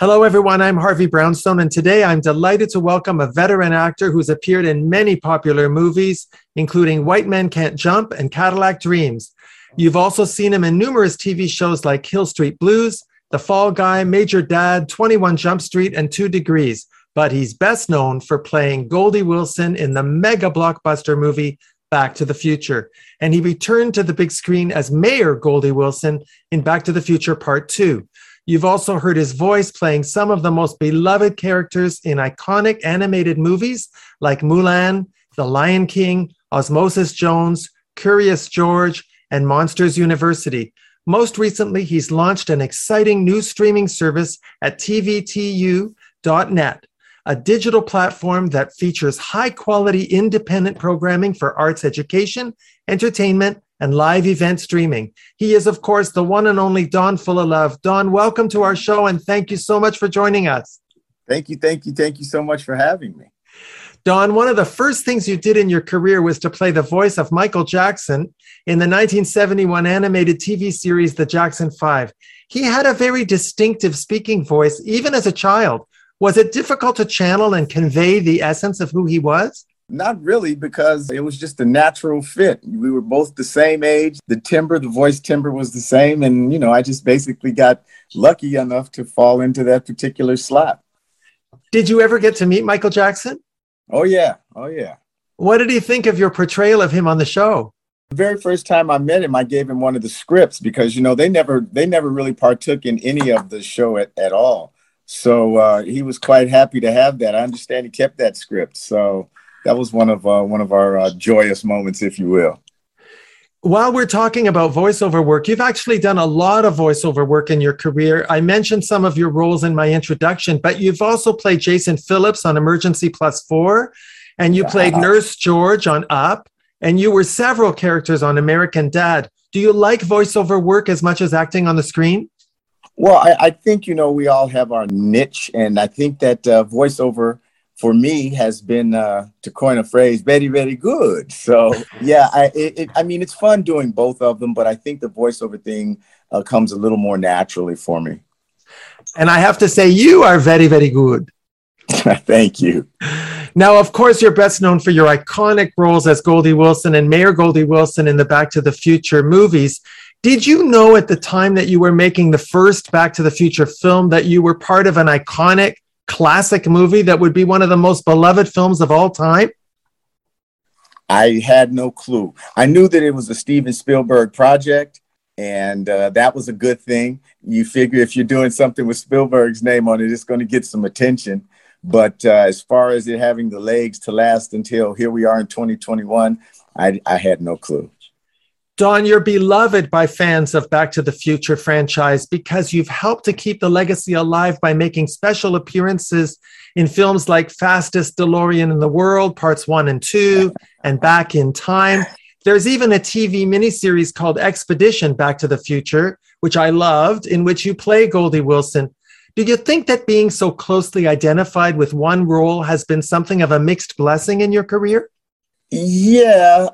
Hello, everyone. I'm Harvey Brownstone, and today I'm delighted to welcome a veteran actor who's appeared in many popular movies, including White Men Can't Jump and Cadillac Dreams. You've also seen him in numerous TV shows like Hill Street Blues, The Fall Guy, Major Dad, 21 Jump Street, and Two Degrees. But he's best known for playing Goldie Wilson in the mega blockbuster movie Back to the Future. And he returned to the big screen as Mayor Goldie Wilson in Back to the Future Part 2. You've also heard his voice playing some of the most beloved characters in iconic animated movies like Mulan, The Lion King, Osmosis Jones, Curious George, and Monsters University. Most recently, he's launched an exciting new streaming service at tvtu.net, a digital platform that features high quality independent programming for arts education, entertainment, and live event streaming. He is, of course, the one and only Don Fullilove. Don, welcome to our show and thank you so much for joining us. Thank you, thank you, thank you so much for having me. Don, one of the first things you did in your career was to play the voice of Michael Jackson in the 1971 animated TV series The Jackson Five. He had a very distinctive speaking voice, even as a child. Was it difficult to channel and convey the essence of who he was? Not really, because it was just a natural fit. We were both the same age. The timbre, the voice timbre was the same. And, you know, I just basically got lucky enough to fall into that particular slot. Did you ever get to meet Michael Jackson? Oh, yeah. Oh, yeah. What did he think of your portrayal of him on the show? The very first time I met him, I gave him one of the scripts because, you know, they never they never really partook in any of the show at, at all. So uh, he was quite happy to have that. I understand he kept that script. So that was one of uh, one of our uh, joyous moments, if you will. While we're talking about voiceover work, you've actually done a lot of voiceover work in your career. I mentioned some of your roles in my introduction, but you've also played Jason Phillips on Emergency Plus Four, and you played Nurse George on Up, and you were several characters on American Dad. Do you like voiceover work as much as acting on the screen? Well, I, I think you know we all have our niche, and I think that uh, voiceover for me has been uh, to coin a phrase very very good. So yeah I, it, it, I mean it's fun doing both of them but i think the voiceover thing uh, comes a little more naturally for me. And i have to say you are very very good. Thank you. Now of course you're best known for your iconic roles as goldie wilson and mayor goldie wilson in the back to the future movies. Did you know at the time that you were making the first back to the future film that you were part of an iconic classic movie that would be one of the most beloved films of all time? I had no clue. I knew that it was a Steven Spielberg project, and uh, that was a good thing. You figure if you're doing something with Spielberg's name on it, it's going to get some attention. But uh, as far as it having the legs to last until here we are in 2021, I, I had no clue. Don, you're beloved by fans of Back to the Future franchise because you've helped to keep the legacy alive by making special appearances in films like Fastest DeLorean in the World, Parts One and Two, and Back in Time. There's even a TV miniseries called Expedition Back to the Future, which I loved, in which you play Goldie Wilson. Do you think that being so closely identified with one role has been something of a mixed blessing in your career? Yeah,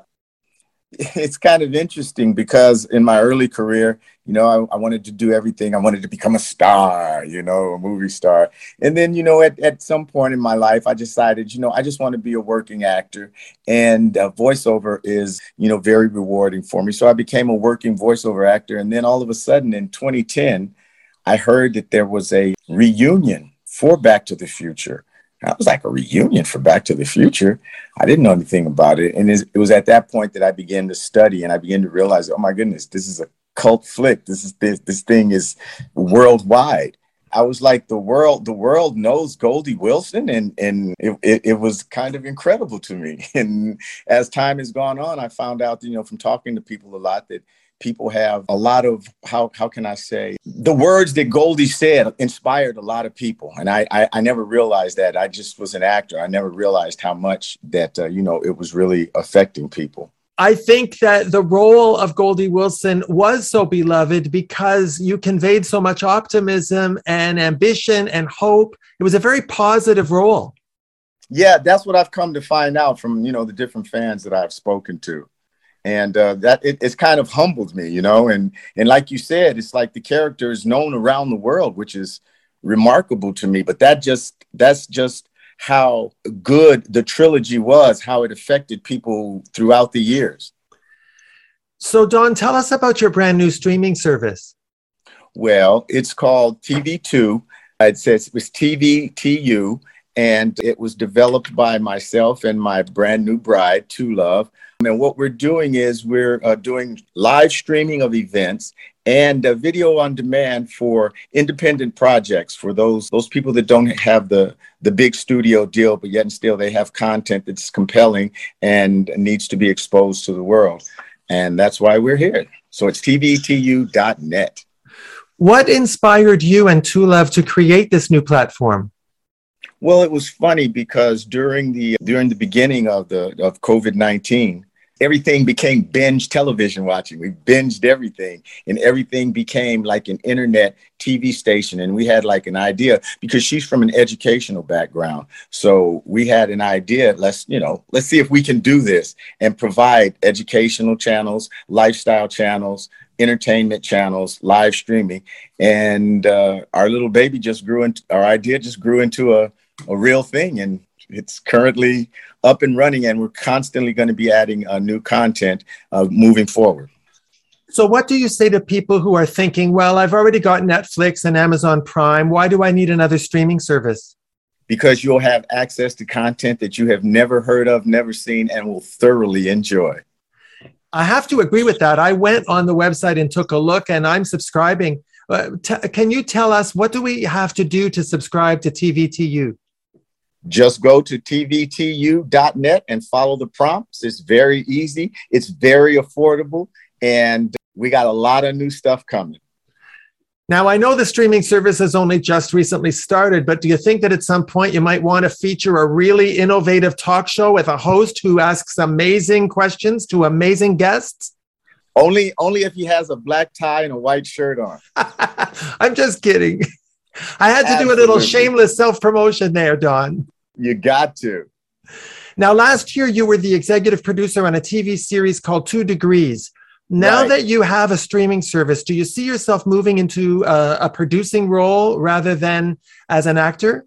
it's kind of interesting because in my early career, you know, I, I, wanted to do everything. I wanted to become a star, you know, a movie star. And then, you know, at, at some point in my life, I decided, you know, I just want to be a working actor. And uh, voiceover is, you know, very rewarding for me. So I became a working voiceover actor. And then all of a sudden in 2010, I heard that there was a reunion for Back to the Future. I was like a reunion for Back to the Future. I didn't know anything about it, and it was at that point that I began to study and I began to realize, oh my goodness, this is a cult flick. This is this this thing is worldwide. I was like, the world, the world knows Goldie Wilson, and and it, it, it, was kind of incredible to me. And as time has gone on, I found out, you know, from talking to people a lot that people have a lot of how how can I say the words that Goldie said inspired a lot of people, and I I, I never realized that. I just was an actor. I never realized how much that uh, you know it was really affecting people. I think that the role of Goldie Wilson was so beloved because you conveyed so much optimism and ambition and hope. It was a very positive role. Yeah, that's what I've come to find out from you know the different fans that I've spoken to and uh, that it, it's kind of humbled me, you know. And and like you said, it's like the character is known around the world, which is remarkable to me. But that just that's just how good the trilogy was, how it affected people throughout the years. So, Don, tell us about your brand new streaming service. Well, it's called TV2. It says it was TVTU, and it was developed by myself and my brand new bride, Two Love. And what we're doing is we're uh, doing live streaming of events and video on demand for independent projects for those those people that don't have the the big studio deal, but yet and still they have content that's compelling and needs to be exposed to the world. And that's why we're here. So it's tvtu.net. What inspired you and Love to create this new platform? Well, it was funny because during the during the beginning of the of COVID nineteen, everything became binge television watching. We binged everything, and everything became like an internet TV station. And we had like an idea because she's from an educational background, so we had an idea. Let's you know, let's see if we can do this and provide educational channels, lifestyle channels, entertainment channels, live streaming, and uh, our little baby just grew into our idea just grew into a a real thing, and it's currently up and running, and we're constantly going to be adding uh, new content uh, moving forward. So, what do you say to people who are thinking, well, I've already got Netflix and Amazon Prime. Why do I need another streaming service? Because you'll have access to content that you have never heard of, never seen, and will thoroughly enjoy. I have to agree with that. I went on the website and took a look, and I'm subscribing. Uh, t- can you tell us what do we have to do to subscribe to TVTU? Just go to tvtu.net and follow the prompts. It's very easy, it's very affordable, and we got a lot of new stuff coming. Now, I know the streaming service has only just recently started, but do you think that at some point you might want to feature a really innovative talk show with a host who asks amazing questions to amazing guests? Only, only if he has a black tie and a white shirt on. I'm just kidding. I had to Absolutely. do a little shameless self promotion there, Don. You got to. Now, last year, you were the executive producer on a TV series called Two Degrees. Now right. that you have a streaming service, do you see yourself moving into a, a, producing role rather than as an actor?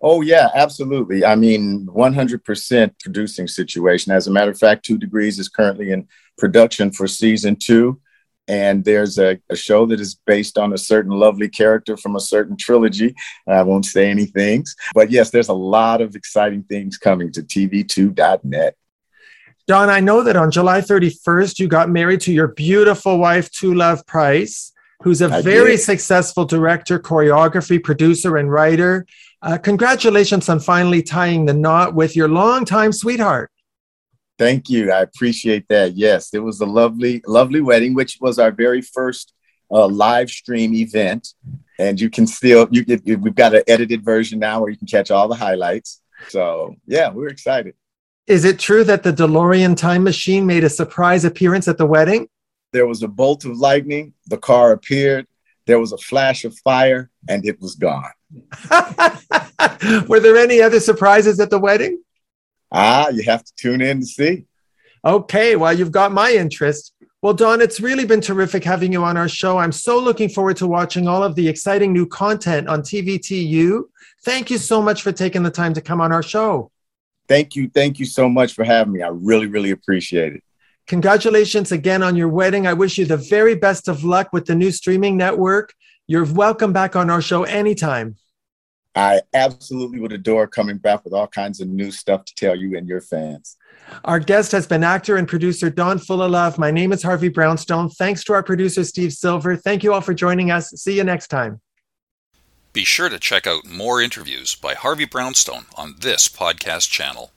Oh, yeah, absolutely. I mean, 100% producing situation. As a matter of fact, Two Degrees is currently in production for season two and there's a, a, show that is based on a certain lovely character from a certain trilogy. I won't say any things, but yes, there's a lot of exciting things coming to tvtu.net. Don, I know that on July 31st, you got married to your beautiful wife, Two Love Price, who's a I very did. successful director, choreography, producer, and writer. Uh, congratulations on finally tying the knot with your longtime sweetheart. Thank you. I appreciate that. Yes, it was a lovely, lovely wedding, which was our very first uh, live stream event. And you can still, you, you we've got an edited version now where you can catch all the highlights. So yeah, we're excited. Is it true that the DeLorean time machine made a surprise appearance at the wedding? There was a bolt of lightning. The car appeared. There was a flash of fire, and it was gone. Were there any other surprises at the wedding? Ah, you have to tune in to see. Okay, well, you've got my interest. Well, Don, it's really been terrific having you on our show. I'm so looking forward to watching all of the exciting new content on TVTU. Thank you so much for taking the time to come on our show. Thank you. Thank you so much for having me. I really, really appreciate it. Congratulations again on your wedding. I wish you the very best of luck with the new streaming network. You're welcome back on our show anytime. I absolutely would adore coming back with all kinds of new stuff to tell you and your fans. Our guest has been actor and producer Don Fullilove. My name is Harvey Brownstone. Thanks to our producer Steve Silver. Thank you all for joining us. See you next time. Be sure to check out more interviews by Harvey Brownstone on this podcast channel.